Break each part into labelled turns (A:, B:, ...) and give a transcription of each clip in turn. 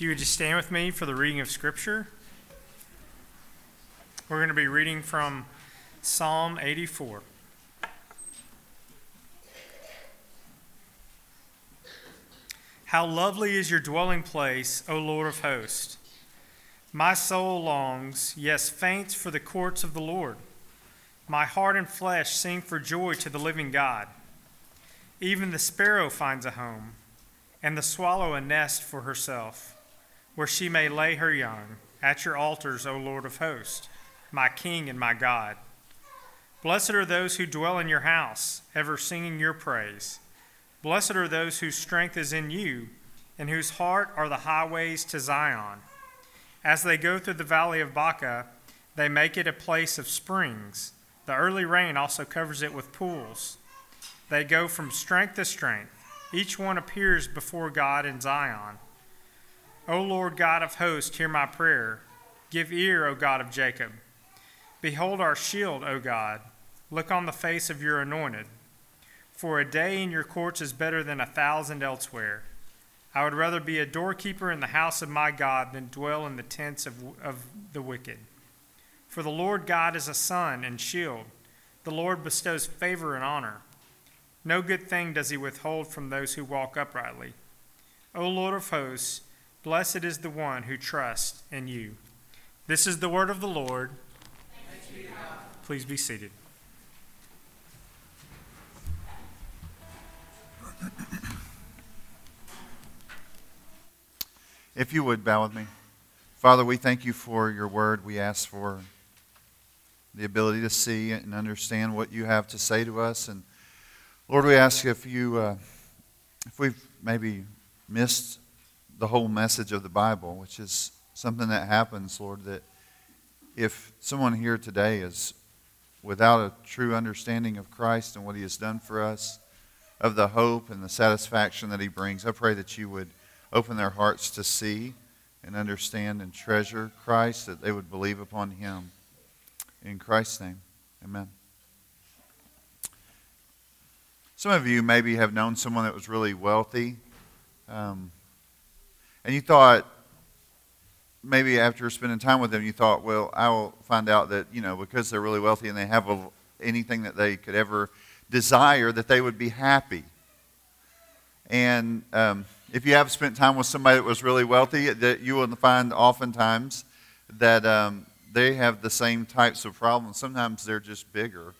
A: If you would just stand with me for the reading of Scripture, we're going to be reading from Psalm 84. How lovely is your dwelling place, O Lord of hosts! My soul longs, yes, faints for the courts of the Lord. My heart and flesh sing for joy to the living God. Even the sparrow finds a home, and the swallow a nest for herself, where she may lay her young, at your altars, O Lord of hosts, my King and my God. Blessed are those who dwell in your house, ever singing your praise. Blessed are those whose strength is in you, and whose heart are the highways to Zion. As they go through the valley of Baca, they make it a place of springs. The early rain also covers it with pools. They go from strength to strength. Each one appears before God in Zion. O Lord God of hosts, hear my prayer. Give ear, O God of Jacob. Behold our shield, O God. Look on the face of your anointed. For a day in your courts is better than a thousand elsewhere. I would rather be a doorkeeper in the house of my God than dwell in the tents of, of the wicked. For the Lord God is a sun and shield. The Lord bestows favor and honor. No good thing does he withhold from those who walk uprightly. O Lord of hosts, blessed is the one who trusts in you. This is the word of the Lord. Be Please be seated.
B: If you would bow with me. Father, we thank you for your word. We ask for the ability to see and understand what you have to say to us. And Lord, we ask if you, uh, if we've maybe missed the whole message of the Bible, which is something that happens, Lord, that if someone here today is without a true understanding of Christ and what he has done for us, of the hope and the satisfaction that he brings, I pray that you would open their hearts to see and understand and treasure Christ, that they would believe upon him. In Christ's name, amen. Some of you maybe have known someone that was really wealthy, um, and you thought, maybe after spending time with them, you thought, well, I will find out that, you know, because they're really wealthy and they have a, anything that they could ever desire, that they would be happy. And um, if you have spent time with somebody that was really wealthy, that you will find oftentimes that um, they have the same types of problems. Sometimes they're just bigger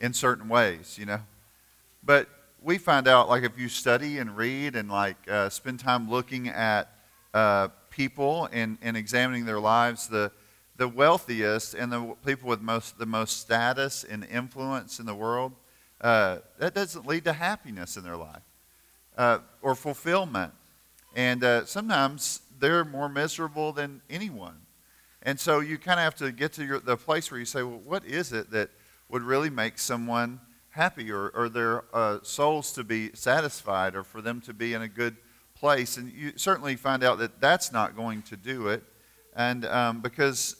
B: in certain ways, you know. But we find out, like, if you study and read and, like, uh, spend time looking at uh, people and, and examining their lives, the, the wealthiest and the people with most, the most status and influence in the world, uh, that doesn't lead to happiness in their life uh, or fulfillment. And uh, sometimes they're more miserable than anyone. And so you kind of have to get to your, the place where you say, well, what is it that would really make someone happy or, or their uh, souls to be satisfied or for them to be in a good place? And you certainly find out that that's not going to do it. And um, because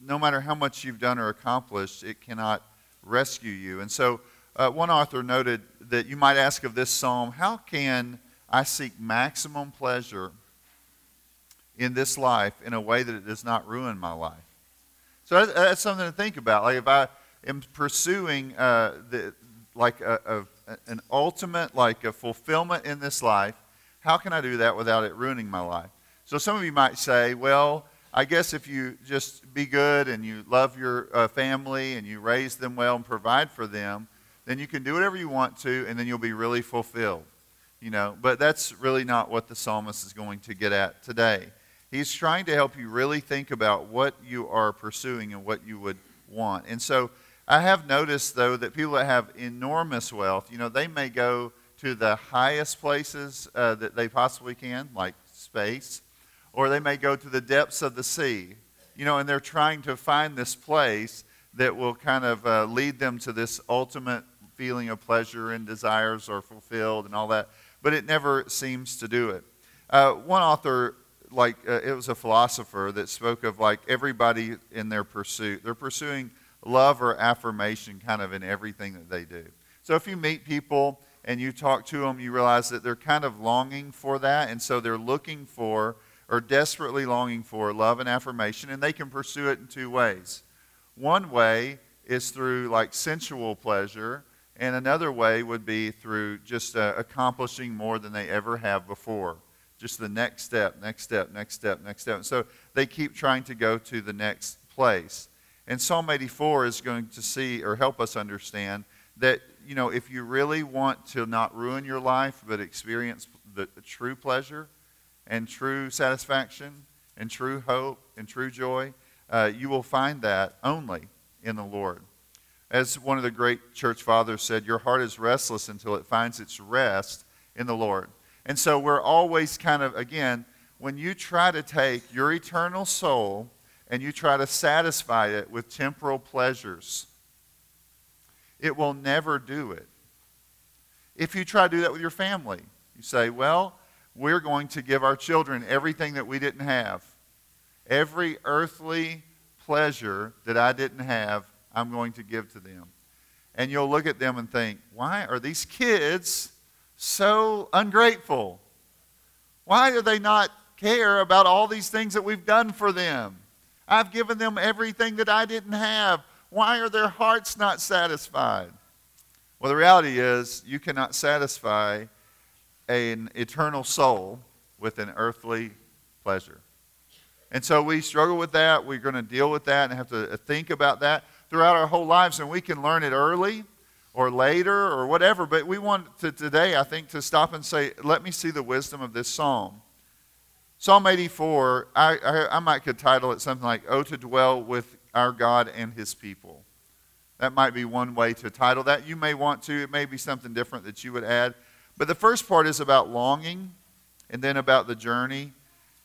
B: no matter how much you've done or accomplished, it cannot rescue you. And so uh, one author noted that you might ask of this psalm, how can I seek maximum pleasure in this life in a way that it does not ruin my life? So that's, something to think about. Like if I am pursuing uh, the, like a, a, an ultimate, like a fulfillment in this life, how can I do that without it ruining my life? So some of you might say, well, I guess if you just be good and you love your uh, family and you raise them well and provide for them, then you can do whatever you want to, and then you'll be really fulfilled. You know, but that's really not what the psalmist is going to get at today. He's trying to help you really think about what you are pursuing and what you would want. And so I have noticed, though, that people that have enormous wealth, you know, they may go to the highest places uh, that they possibly can, like space, or they may go to the depths of the sea, you know, and they're trying to find this place that will kind of uh, lead them to this ultimate feeling of pleasure and desires are fulfilled and all that, but it never seems to do it. Uh, one author, like uh, it was a philosopher that spoke of like everybody in their pursuit. They're pursuing love or affirmation kind of in everything that they do. So if you meet people and you talk to them, you realize that they're kind of longing for that, and so they're looking for or desperately longing for love and affirmation, and they can pursue it in two ways. One way is through like sensual pleasure, and another way would be through just uh, accomplishing more than they ever have before. Just the next step, next step, next step, next step. So they keep trying to go to the next place. And Psalm 84 is going to see or help us understand that, you know, if you really want to not ruin your life but experience the, the true pleasure and true satisfaction and true hope and true joy, uh, you will find that only in the Lord. As one of the great church fathers said, your heart is restless until it finds its rest in the Lord. And so we're always kind of, again, when you try to take your eternal soul and you try to satisfy it with temporal pleasures, it will never do it. If you try to do that with your family, you say, well, we're going to give our children everything that we didn't have. Every earthly pleasure that I didn't have, I'm going to give to them. And you'll look at them and think, why are these kids so ungrateful? Why do they not care about all these things that we've done for them? I've given them everything that I didn't have. Why are their hearts not satisfied? Well, the reality is, you cannot satisfy an eternal soul with an earthly pleasure. And so we struggle with that. We're going to deal with that and have to uh, think about that throughout our whole lives. And we can learn it early or later or whatever. But we want to today, I think, to stop and say, let me see the wisdom of this psalm. Psalm 84, I, I, I might could title it something like, Oh, to dwell with our God and his people. That might be one way to title that. You may want to, it may be something different that you would add. But the first part is about longing, and then about the journey.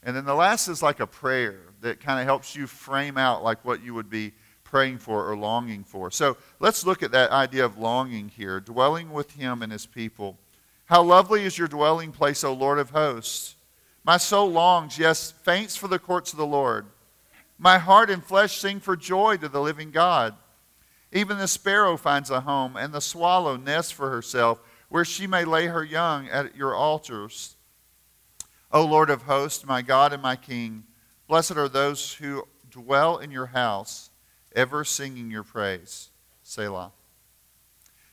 B: And then the last is like a prayer that kind of helps you frame out like what you would be praying for or longing for. So let's look at that idea of longing here, dwelling with him and his people. How lovely is your dwelling place, O Lord of hosts. My soul longs, yes, faints for the courts of the Lord. My heart and flesh sing for joy to the living God. Even the sparrow finds a home, and the swallow nests for herself, where she may lay her young at your altars. O Lord of hosts, my God and my King, blessed are those who dwell in your house, ever singing your praise. Selah.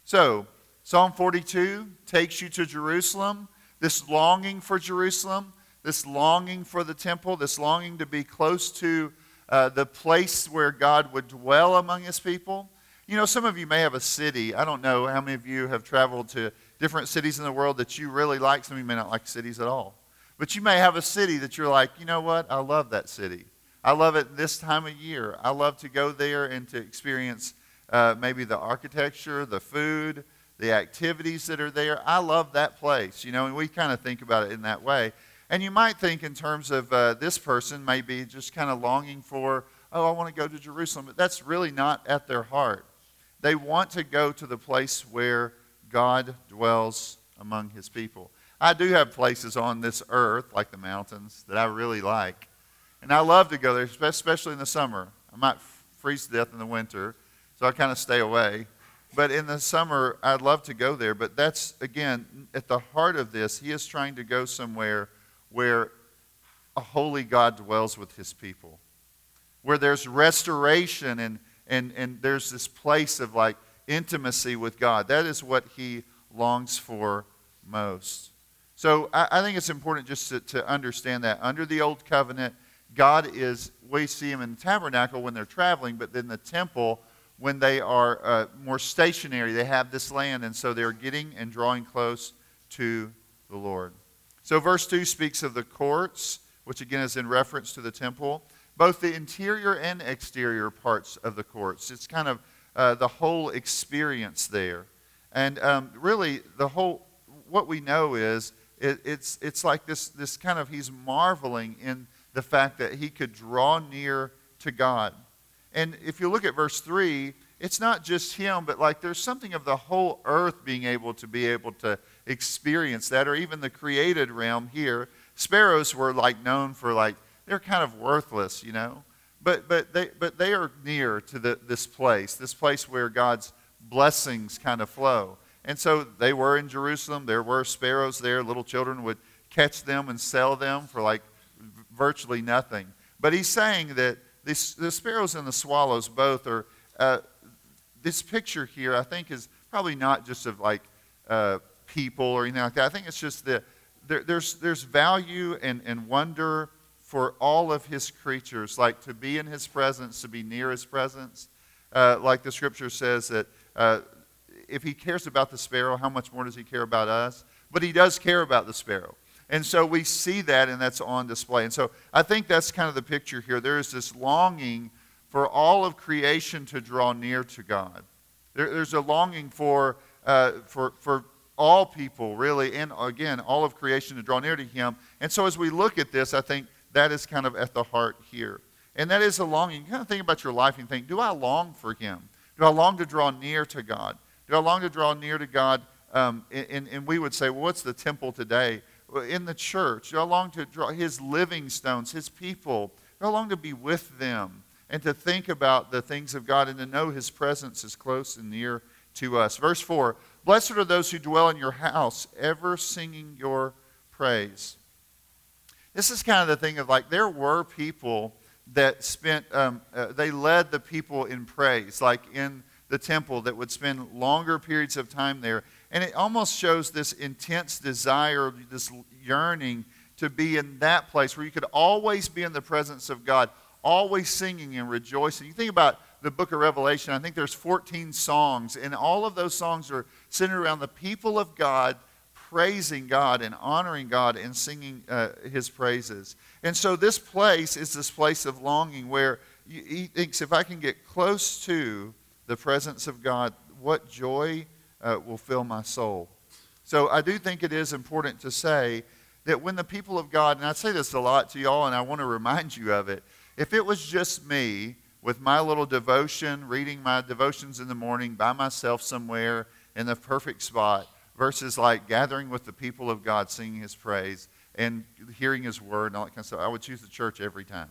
B: So, Psalm 42 takes you to Jerusalem, this longing for Jerusalem this longing for the temple, this longing to be close to uh, the place where God would dwell among his people. You know, some of you may have a city. I don't know how many of you have traveled to different cities in the world that you really like. Some of you may not like cities at all. But you may have a city that you're like, you know what? I love that city. I love it this time of year. I love to go there and to experience uh, maybe the architecture, the food, the activities that are there. I love that place, you know, and we kind of think about it in that way. And you might think, in terms of uh, this person, maybe just kind of longing for, oh, I want to go to Jerusalem. But that's really not at their heart. They want to go to the place where God dwells among his people. I do have places on this earth, like the mountains, that I really like. And I love to go there, especially in the summer. I might freeze to death in the winter, so I kind of stay away. But in the summer, I'd love to go there. But that's, again, at the heart of this, he is trying to go somewhere where a holy God dwells with his people, where there's restoration and, and, and there's this place of like intimacy with God. That is what he longs for most. So I, I think it's important just to, to understand that. Under the old covenant, God is, we see him in the tabernacle when they're traveling, but then the temple when they are uh, more stationary. They have this land, and so they're getting and drawing close to the Lord. So, verse 2 speaks of the courts, which again is in reference to the temple, both the interior and exterior parts of the courts. It's kind of uh, the whole experience there. And um, really, the whole, what we know is it, it's, it's like this, this kind of, he's marveling in the fact that he could draw near to God. And if you look at verse 3, it's not just him, but like there's something of the whole earth being able to be able to experience that, or even the created realm here. Sparrows were like known for like they're kind of worthless, you know, but but they but they are near to the, this place, this place where God's blessings kind of flow. And so they were in Jerusalem. There were sparrows there. Little children would catch them and sell them for like virtually nothing. But he's saying that this, the sparrows and the swallows both are, uh, this picture here, I think, is probably not just of like uh, people or anything like that. I think it's just that there, there's, there's value and, and wonder for all of his creatures, like to be in his presence, to be near his presence. Uh, like the scripture says that uh, if he cares about the sparrow, how much more does he care about us? But he does care about the sparrow. And so we see that, and that's on display. And so I think that's kind of the picture here. There is this longing for all of creation to draw near to God. There, there's a longing for, uh, for, for all people, really, and again, all of creation to draw near to Him. And so as we look at this, I think that is kind of at the heart here. And that is a longing. You kind of think about your life and think, do I long for Him? Do I long to draw near to God? Do I long to draw near to God? Um, and, and we would say, well, what's the temple today? In the church. Do I long to draw His living stones, His people? Do I long to be with them and to think about the things of God and to know His presence is close and near to us? Verse 4 Blessed are those who dwell in your house, ever singing your praise. This is kind of the thing of like, there were people that spent, um, uh, they led the people in praise, like in the temple, that would spend longer periods of time there. And it almost shows this intense desire, this yearning to be in that place where you could always be in the presence of God, always singing and rejoicing. You think about the book of Revelation, I think there's 14 songs, and all of those songs are centered around the people of God praising God and honoring God and singing uh, his praises. And so this place is this place of longing where he thinks if I can get close to the presence of God, what joy uh, will fill my soul. So I do think it is important to say that when the people of God, and I say this a lot to y'all, and I want to remind you of it, if it was just me with my little devotion, reading my devotions in the morning by myself somewhere in the perfect spot, versus like gathering with the people of God, singing his praise and hearing his word and all that kind of stuff. I would choose the church every time.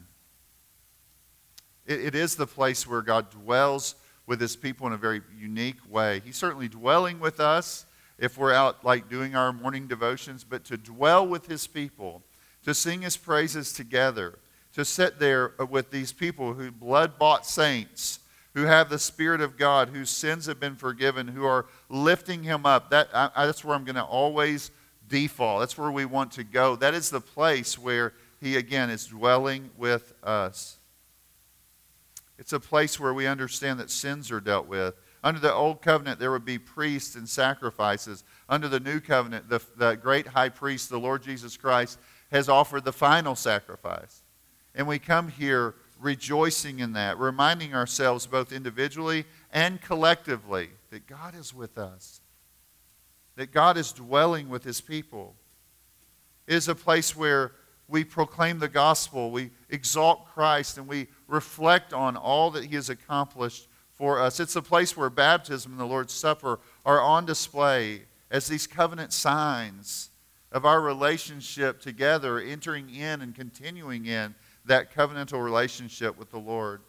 B: it, it is the place where God dwells with his people in a very unique way. He's certainly dwelling with us if we're out like doing our morning devotions, but to dwell with his people, to sing his praises together, to sit there with these people who blood bought saints who have the Spirit of God, whose sins have been forgiven, who are lifting him up. That, I, that's where I'm going to always default. That's where we want to go. That is the place where he, again, is dwelling with us. It's a place where we understand that sins are dealt with. Under the old covenant, there would be priests and sacrifices. Under the new covenant, the, the great high priest, the Lord Jesus Christ, has offered the final sacrifice. And we come here rejoicing in that, reminding ourselves both individually and collectively that God is with us, that God is dwelling with his people. It is a place where we proclaim the gospel, we exalt Christ, and we reflect on all that he has accomplished for us. It's a place where baptism and the Lord's Supper are on display as these covenant signs of our relationship together, entering in and continuing in that covenantal relationship with the Lord.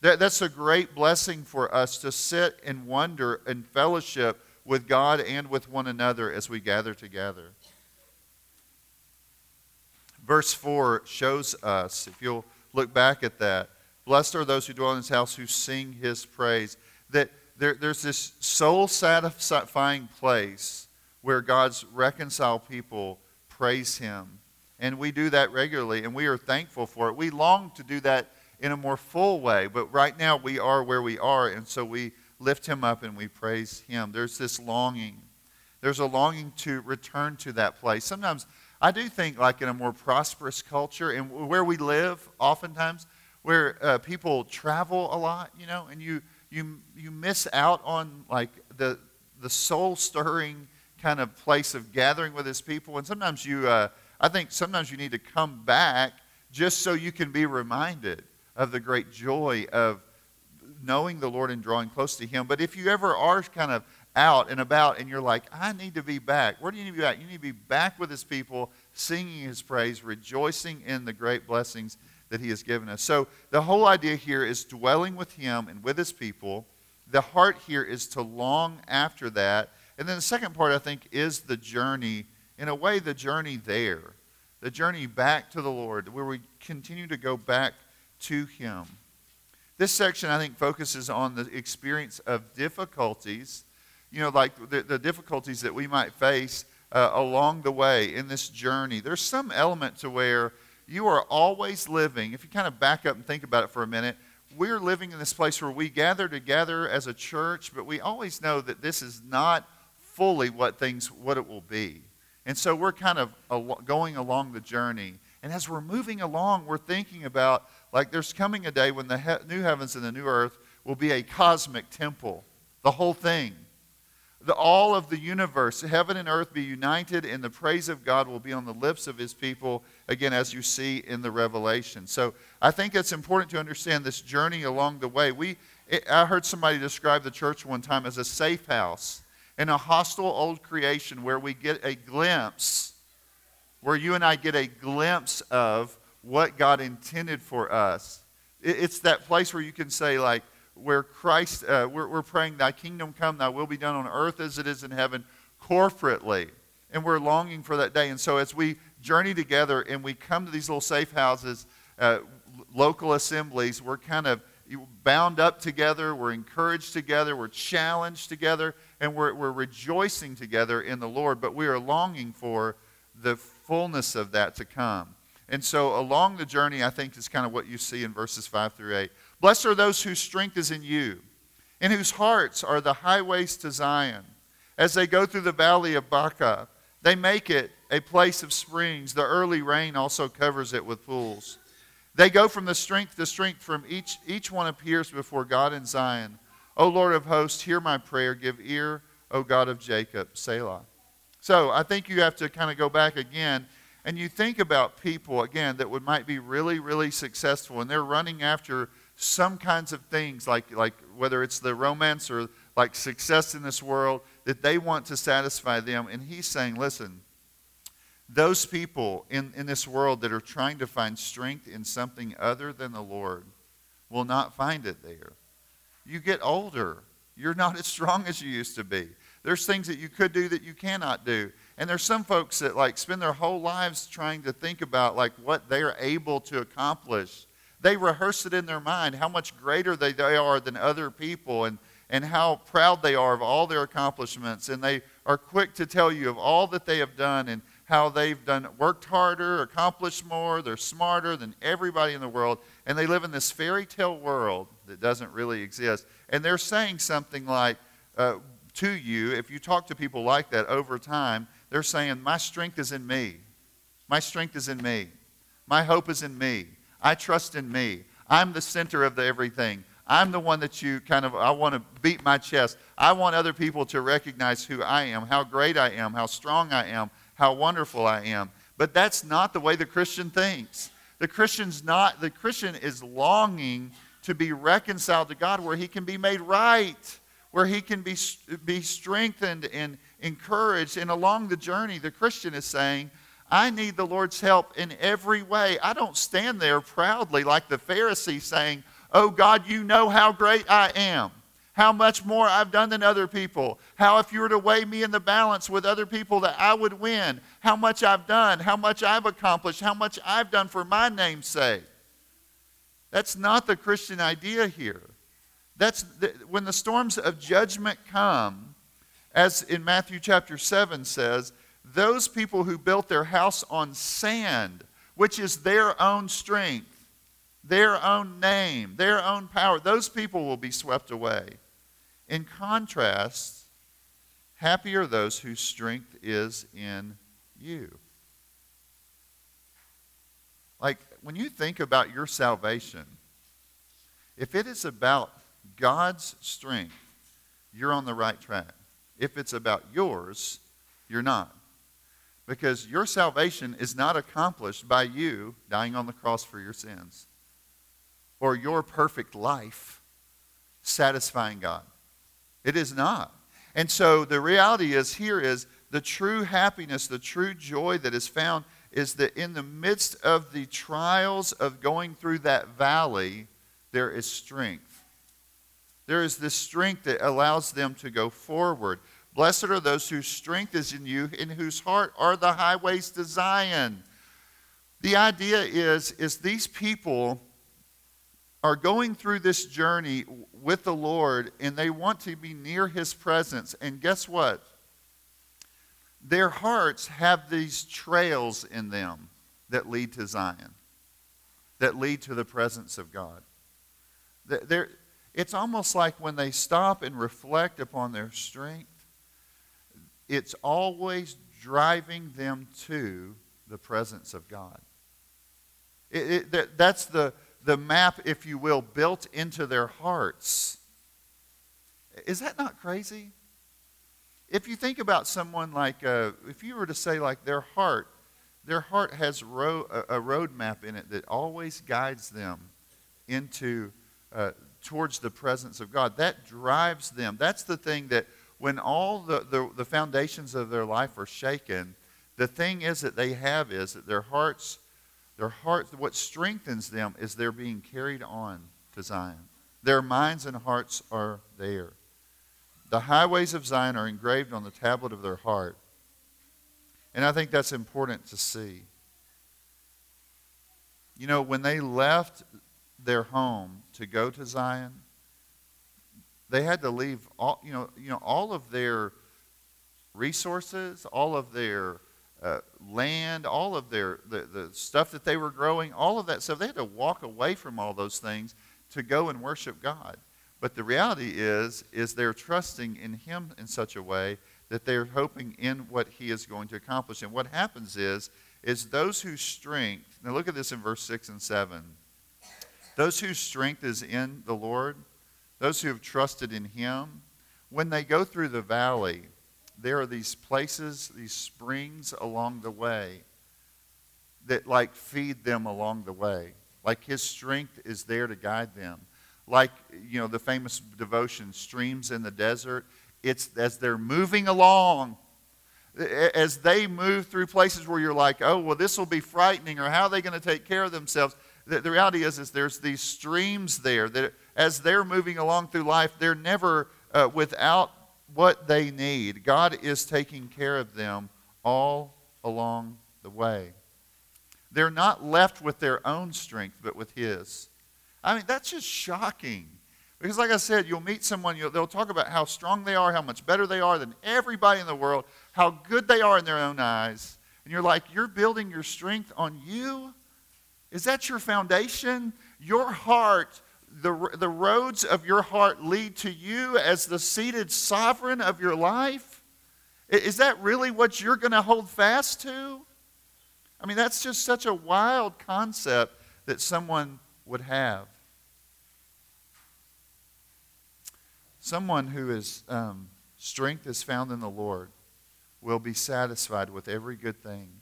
B: That, that's a great blessing for us to sit and wonder and fellowship with God and with one another as we gather together. Verse 4 shows us, if you'll look back at that, blessed are those who dwell in his house who sing his praise. That there, there's this soul satisfying place where God's reconciled people praise him and we do that regularly, and we are thankful for it. We long to do that in a more full way, but right now we are where we are, and so we lift him up and we praise him. There's this longing. There's a longing to return to that place. Sometimes I do think, like in a more prosperous culture, and where we live, oftentimes, where uh, people travel a lot, you know, and you you you miss out on like the the soul stirring kind of place of gathering with his people, and sometimes you. Uh, I think sometimes you need to come back just so you can be reminded of the great joy of knowing the Lord and drawing close to Him. But if you ever are kind of out and about and you're like, I need to be back, where do you need to be back? You need to be back with His people, singing His praise, rejoicing in the great blessings that He has given us. So the whole idea here is dwelling with Him and with His people. The heart here is to long after that. And then the second part, I think, is the journey in a way, the journey there. the journey back to the Lord, where we continue to go back to Him. This section, I think, focuses on the experience of difficulties, you know, like the, the difficulties that we might face uh, along the way in this journey. There's some element to where you are always living, if you kind of back up and think about it for a minute, we're living in this place where we gather together as a church, but we always know that this is not fully what things, what it will be. And so we're kind of going along the journey. And as we're moving along, we're thinking about like there's coming a day when the he- new heavens and the new earth will be a cosmic temple, the whole thing. The, all of the universe, heaven and earth be united, and the praise of God will be on the lips of his people, again, as you see in the Revelation. So I think it's important to understand this journey along the way. We, I heard somebody describe the church one time as a safe house in a hostile old creation where we get a glimpse, where you and I get a glimpse of what God intended for us. It's that place where you can say, like, where Christ, uh, we're, we're praying, Thy kingdom come, Thy will be done on earth as it is in heaven, corporately. And we're longing for that day. And so as we journey together and we come to these little safe houses, uh, local assemblies, we're kind of bound up together, we're encouraged together, we're challenged together, and we're, we're rejoicing together in the Lord, but we are longing for the fullness of that to come. And so along the journey, I think is kind of what you see in verses 5 through 8. Blessed are those whose strength is in you, in whose hearts are the highways to Zion. As they go through the valley of Baca, they make it a place of springs. The early rain also covers it with pools. They go from the strength to strength, from each, each one appears before God in Zion. O Lord of hosts, hear my prayer. Give ear, O God of Jacob. Selah. So I think you have to kind of go back again and you think about people, again, that would might be really, really successful and they're running after some kinds of things, like, like whether it's the romance or like success in this world, that they want to satisfy them. And he's saying, listen, those people in, in this world that are trying to find strength in something other than the Lord will not find it there. You get older. You're not as strong as you used to be. There's things that you could do that you cannot do. And there's some folks that like spend their whole lives trying to think about like what they're able to accomplish they rehearse it in their mind how much greater they, they are than other people and, and how proud they are of all their accomplishments. And they are quick to tell you of all that they have done and how they've done worked harder, accomplished more, they're smarter than everybody in the world. And they live in this fairy tale world that doesn't really exist. And they're saying something like uh, to you, if you talk to people like that over time, they're saying, My strength is in me. My strength is in me. My hope is in me. I trust in me. I'm the center of the everything. I'm the one that you kind of, I want to beat my chest. I want other people to recognize who I am, how great I am, how strong I am, how wonderful I am. But that's not the way the Christian thinks. The Christian's not, the Christian is longing to be reconciled to God where he can be made right, where he can be, be strengthened and encouraged. And along the journey, the Christian is saying, I need the Lord's help in every way. I don't stand there proudly like the Pharisee saying, Oh God, you know how great I am, how much more I've done than other people, how if you were to weigh me in the balance with other people that I would win, how much I've done, how much I've accomplished, how much I've done for my name's sake. That's not the Christian idea here. That's the, when the storms of judgment come, as in Matthew chapter 7 says, those people who built their house on sand, which is their own strength, their own name, their own power, those people will be swept away. In contrast, happy are those whose strength is in you. Like when you think about your salvation, if it is about God's strength, you're on the right track. If it's about yours, you're not. Because your salvation is not accomplished by you dying on the cross for your sins or your perfect life satisfying God. It is not. And so the reality is here is the true happiness, the true joy that is found is that in the midst of the trials of going through that valley, there is strength. There is this strength that allows them to go forward. Blessed are those whose strength is in you, in whose heart are the highways to Zion. The idea is, is these people are going through this journey with the Lord and they want to be near his presence. And guess what? Their hearts have these trails in them that lead to Zion, that lead to the presence of God. They're, it's almost like when they stop and reflect upon their strength, it's always driving them to the presence of God. It, it, that, that's the, the map, if you will, built into their hearts. Is that not crazy? If you think about someone like, uh, if you were to say, like, their heart, their heart has ro- a, a road map in it that always guides them into, uh, towards the presence of God. That drives them. That's the thing that when all the, the, the foundations of their life are shaken, the thing is that they have is that their hearts their hearts, what strengthens them is they're being carried on to Zion. Their minds and hearts are there. The highways of Zion are engraved on the tablet of their heart. And I think that's important to see. You know, when they left their home to go to Zion, they had to leave all, you know, you know, all of their resources, all of their uh, land, all of their the, the stuff that they were growing, all of that stuff. They had to walk away from all those things to go and worship God. But the reality is, is they're trusting in Him in such a way that they're hoping in what He is going to accomplish. And what happens is, is those whose strength. Now look at this in verse six and seven. Those whose strength is in the Lord, those who have trusted in Him, when they go through the valley, there are these places, these springs along the way that like feed them along the way. Like his strength is there to guide them. Like, you know, the famous devotion, streams in the desert. It's as they're moving along, as they move through places where you're like, oh, well, this will be frightening, or how are they going to take care of themselves? The, the reality is, is there's these streams there that as they're moving along through life, they're never uh, without what they need. God is taking care of them all along the way. They're not left with their own strength, but with His. I mean, that's just shocking. Because, like I said, you'll meet someone, they'll talk about how strong they are, how much better they are than everybody in the world, how good they are in their own eyes. And you're like, you're building your strength on you? Is that your foundation? Your heart the, the roads of your heart lead to you as the seated sovereign of your life? Is that really what you're going to hold fast to? I mean, that's just such a wild concept that someone would have. Someone who is um, strength is found in the Lord will be satisfied with every good thing.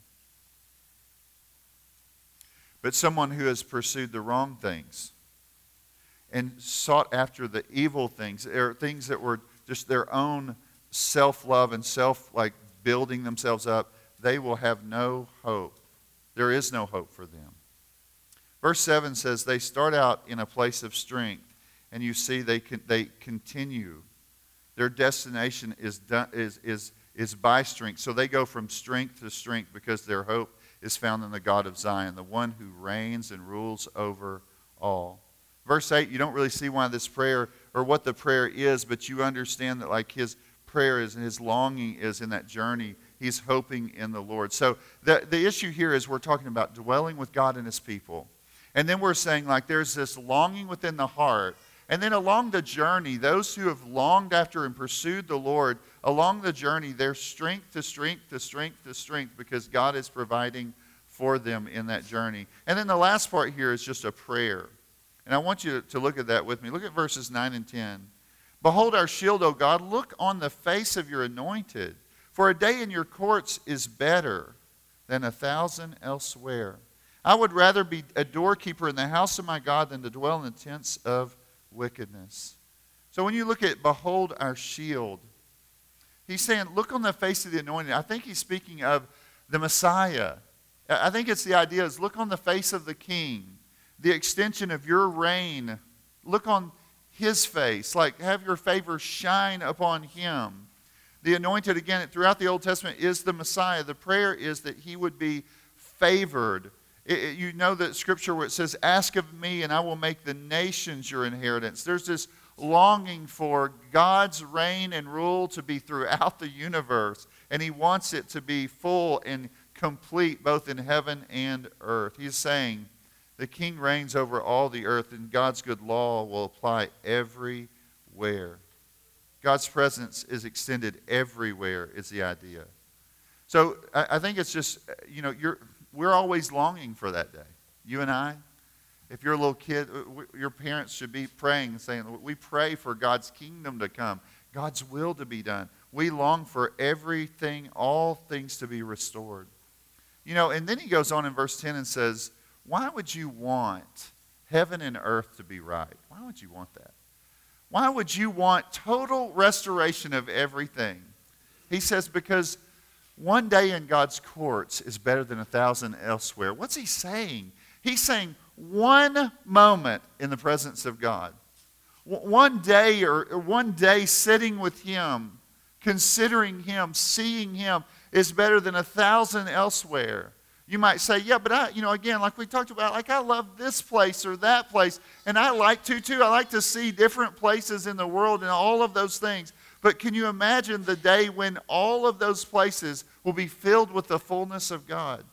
B: But someone who has pursued the wrong things, and sought after the evil things, or things that were just their own self love and self like building themselves up, they will have no hope. There is no hope for them. Verse 7 says they start out in a place of strength, and you see they, can, they continue. Their destination is, done, is, is, is by strength. So they go from strength to strength because their hope is found in the God of Zion, the one who reigns and rules over all. Verse 8, you don't really see why this prayer or what the prayer is, but you understand that like his prayer is and his longing is in that journey. He's hoping in the Lord. So the, the issue here is we're talking about dwelling with God and his people. And then we're saying like there's this longing within the heart. And then along the journey, those who have longed after and pursued the Lord, along the journey, there's strength to strength to strength to strength because God is providing for them in that journey. And then the last part here is just a prayer. And I want you to look at that with me. Look at verses 9 and 10. Behold our shield, O God. Look on the face of your anointed. For a day in your courts is better than a thousand elsewhere. I would rather be a doorkeeper in the house of my God than to dwell in the tents of wickedness. So when you look at behold our shield, he's saying, look on the face of the anointed. I think he's speaking of the Messiah. I think it's the idea is look on the face of the king the extension of your reign. Look on his face, like have your favor shine upon him. The anointed, again, throughout the Old Testament, is the Messiah. The prayer is that he would be favored It, it, you know that scripture where it says, Ask of me, and I will make the nations your inheritance. There's this longing for God's reign and rule to be throughout the universe, and He wants it to be full and complete both in heaven and earth. He's saying, The King reigns over all the earth, and God's good law will apply everywhere. God's presence is extended everywhere, is the idea. So I, I think it's just, you know, you're, we're always longing for that day. You and I. If you're a little kid, uh, your parents should be praying, saying, We pray for God's kingdom to come, God's will to be done. We long for everything, all things to be restored. You know, and then he goes on in verse 10 and says, Why would you want heaven and earth to be right? Why would you want that? Why would you want total restoration of everything? He says, Because one day in God's courts is better than a thousand elsewhere. What's he saying? He's saying one moment in the presence of God, one day or one day sitting with Him, considering Him, seeing Him, is better than a thousand elsewhere. You might say, yeah, but I, you know, again, like we talked about, like I love this place or that place, and I like to too. I like to see different places in the world and all of those things. But can you imagine the day when all of those places will be filled with the fullness of God?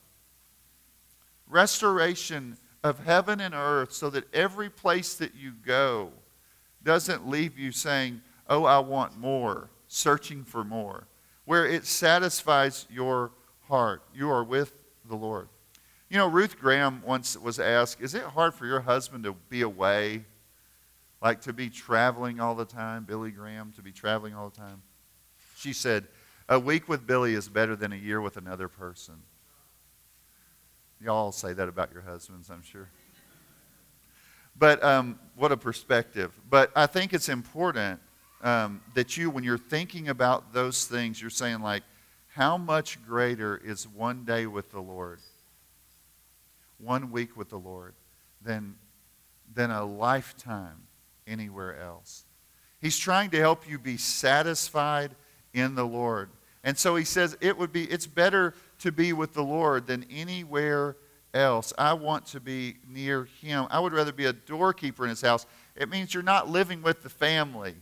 B: Restoration of heaven and earth so that every place that you go doesn't leave you saying, Oh, I want more, searching for more, where it satisfies your heart. You are with the Lord. You know, Ruth Graham once was asked, Is it hard for your husband to be away like to be traveling all the time, Billy Graham, to be traveling all the time? She said, A week with Billy is better than a year with another person. Y'all say that about your husbands, I'm sure. But um, what a perspective. But I think it's important um, that you, when you're thinking about those things, you're saying, like, how much greater is one day with the Lord, one week with the Lord, than, than a lifetime anywhere else. He's trying to help you be satisfied in the Lord. And so he says it would be it's better to be with the Lord than anywhere else. I want to be near him. I would rather be a doorkeeper in his house. It means you're not living with the family.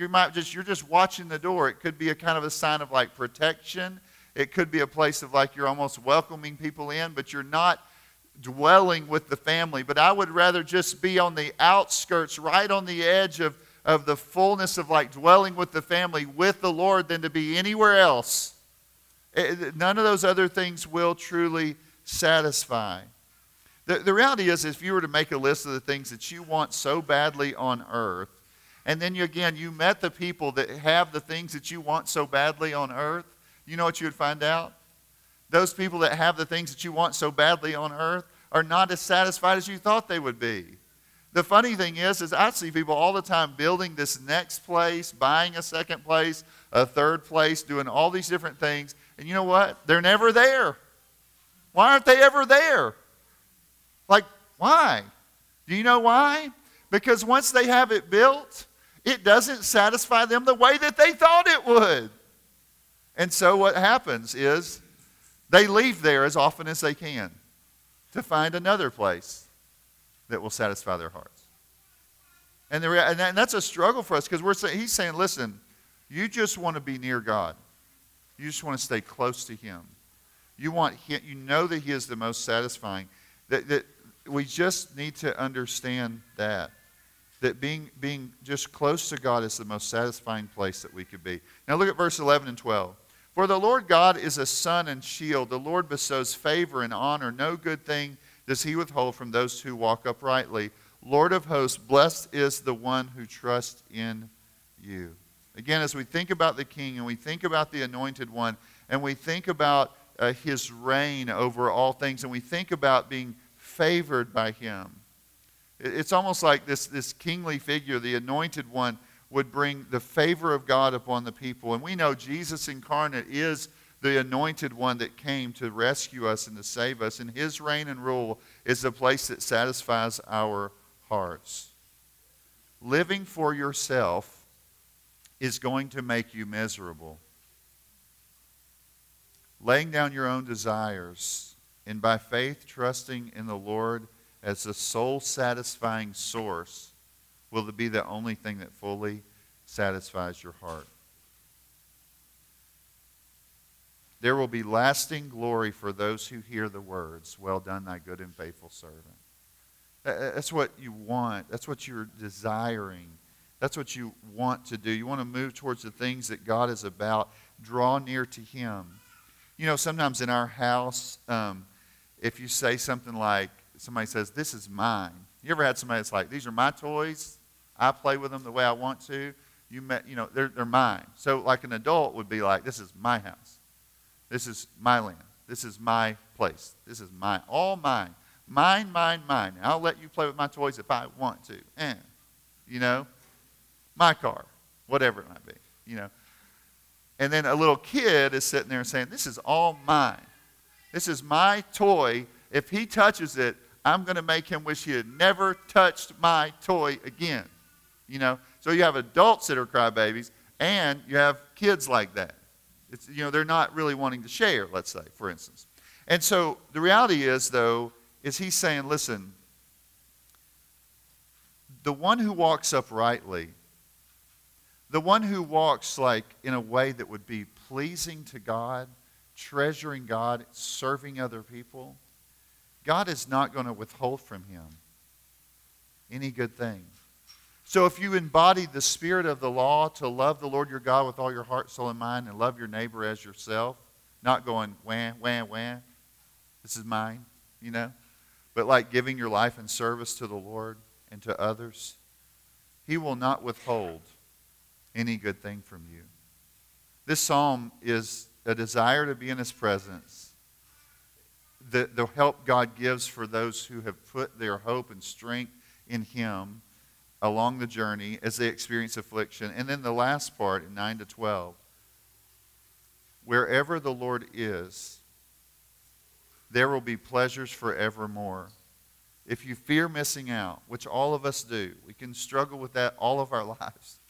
B: You might just you're just watching the door. It could be a kind of a sign of like protection. It could be a place of like you're almost welcoming people in, but you're not dwelling with the family, but I would rather just be on the outskirts, right on the edge of, of the fullness of like dwelling with the family with the Lord than to be anywhere else. Eh, eh, none of those other things will truly satisfy. The, the reality is, if you were to make a list of the things that you want so badly on earth, and then you, again, you met the people that have the things that you want so badly on earth, you know what you would find out? Those people that have the things that you want so badly on earth are not as satisfied as you thought they would be. The funny thing is, is I see people all the time building this next place, buying a second place, a third place, doing all these different things. And you know what? They're never there. Why aren't they ever there? Like, why? Do you know why? Because once they have it built, it doesn't satisfy them the way that they thought it would. And so what happens is they leave there as often as they can to find another place that will satisfy their hearts. And, the, and that's a struggle for us because we're saying, he's saying, listen, you just want to be near God. You just want to stay close to Him. You want you know that He is the most satisfying. That, that we just need to understand that. That being, being just close to God is the most satisfying place that we could be. Now look at verse 11 and 12. For the Lord God is a sun and shield. The Lord bestows favor and honor. No good thing does he withhold from those who walk uprightly. Lord of hosts, blessed is the one who trusts in you. Again, as we think about the king and we think about the anointed one and we think about uh, his reign over all things and we think about being favored by him, it's almost like this, this kingly figure, the anointed one would bring the favor of God upon the people. And we know Jesus incarnate is the anointed one that came to rescue us and to save us. And his reign and rule is the place that satisfies our hearts. Living for yourself is going to make you miserable. Laying down your own desires and by faith trusting in the Lord as the soul satisfying source will it be the only thing that fully satisfies your heart. There will be lasting glory for those who hear the words, Well done, thy good and faithful servant. That's what you want. That's what you're desiring. That's what you want to do. You want to move towards the things that God is about. Draw near to Him. You know, sometimes in our house, um, if you say something like, somebody says, This is mine. You ever had somebody that's like, These are my toys. I play with them the way I want to. You, met, you know, they're, they're mine. So, like an adult would be like, This is my house. This is my land. This is my place. This is mine. All mine. Mine, mine, mine. I'll let you play with my toys if I want to. Eh. You know? My car. Whatever it might be. You know? And then a little kid is sitting there saying, This is all mine. This is my toy. If he touches it, I'm going to make him wish he had never touched my toy again. You know? So you have adults that are crybabies, and you have kids like that. It's, you know, they're not really wanting to share, let's say, for instance. And so the reality is, though, is he's saying, listen, the one who walks uprightly, the one who walks like in a way that would be pleasing to God, treasuring God, serving other people, God is not going to withhold from him any good thing. So if you embody the spirit of the law to love the Lord your God with all your heart, soul, and mind, and love your neighbor as yourself, not going wham, wham, wham, this is mine, you know, but like giving your life in service to the Lord and to others, He will not withhold any good thing from you. This psalm is a desire to be in His presence, the, the help God gives for those who have put their hope and strength in Him along the journey as they experience affliction. And then the last part in 9 to 12 wherever the Lord is, there will be pleasures forevermore. If you fear missing out, which all of us do, we can struggle with that all of our lives.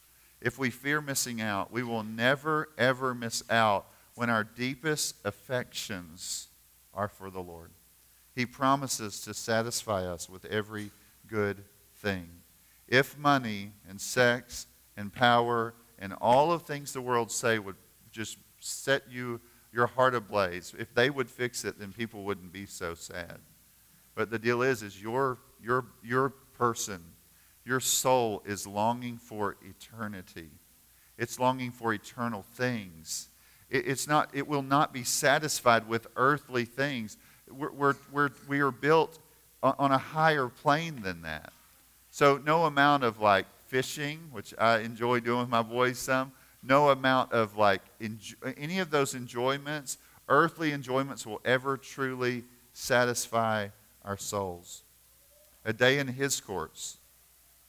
B: If we fear missing out, we will never, ever miss out when our deepest affections are for the Lord. He promises to satisfy us with every good thing. If money and sex and power and all of things the world say would just set you your heart ablaze. If they would fix it, then people wouldn't be so sad. But the deal is, is your, your, your person, your soul is longing for eternity. It's longing for eternal things. It, it's not, it will not be satisfied with earthly things. We're, we're, we're, we are built on a higher plane than that. So no amount of like fishing, which I enjoy doing with my boys some, no amount of like enjoy, any of those enjoyments, earthly enjoyments, will ever truly satisfy our souls. A day in His courts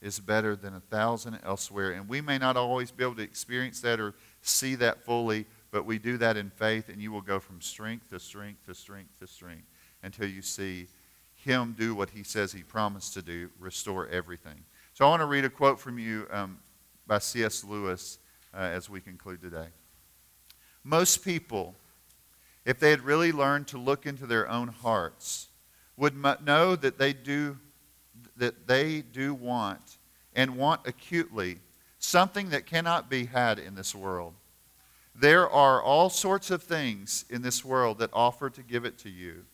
B: is better than a thousand elsewhere. And we may not always be able to experience that or see that fully, but we do that in faith, and you will go from strength to strength to strength to strength until you see Him do what He says He promised to do restore everything. So I want to read a quote from you um, by C.S. Lewis uh, as we conclude today. Most people, if they had really learned to look into their own hearts, would know that they do that they do want and want acutely something that cannot be had in this world. There are all sorts of things in this world that offer to give it to you,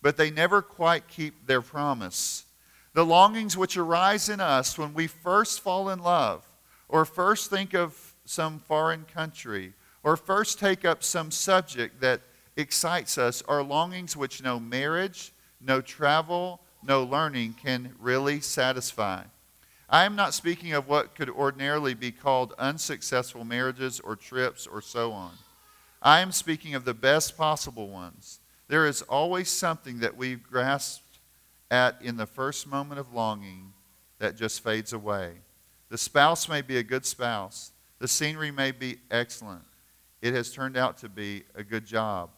B: but they never quite keep their promise. The longings which arise in us when we first fall in love or first think of some foreign country or first take up some subject that excites us are longings which no marriage, no travel, no learning can really satisfy. I am not speaking of what could ordinarily be called unsuccessful marriages or trips or so on. I am speaking of the best possible ones. There is always something that we've grasped at in the first moment of longing that just fades away. The spouse may be a good spouse, the scenery may be excellent. It has turned out to be a good job,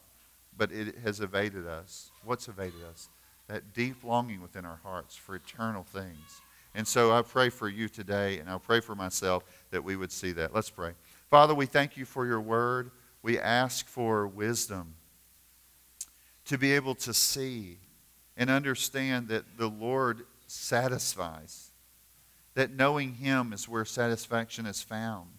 B: but it has evaded us. What's evaded us? That deep longing within our hearts for eternal things. And so I pray for you today, and I'll pray for myself that we would see that. Let's pray. Father, we thank you for your word. We ask for wisdom to be able to see and understand that the Lord satisfies, that knowing Him is where satisfaction is found.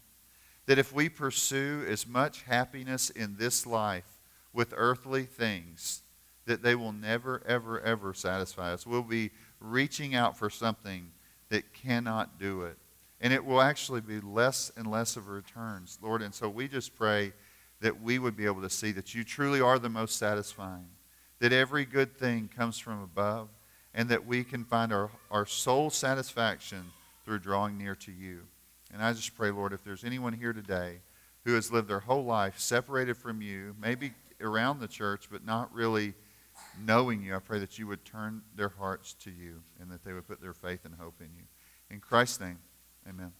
B: That if we pursue as much happiness in this life with earthly things, that they will never, ever, ever satisfy us. We'll be reaching out for something that cannot do it. And it will actually be less and less of returns, Lord. And so we just pray that we would be able to see that you truly are the most satisfying, that every good thing comes from above, and that we can find our, our soul satisfaction through drawing near to you. And I just pray, Lord, if there's anyone here today who has lived their whole life separated from you, maybe around the church, but not really knowing you, I pray that you would turn their hearts to you and that they would put their faith and hope in you. In Christ's name, amen.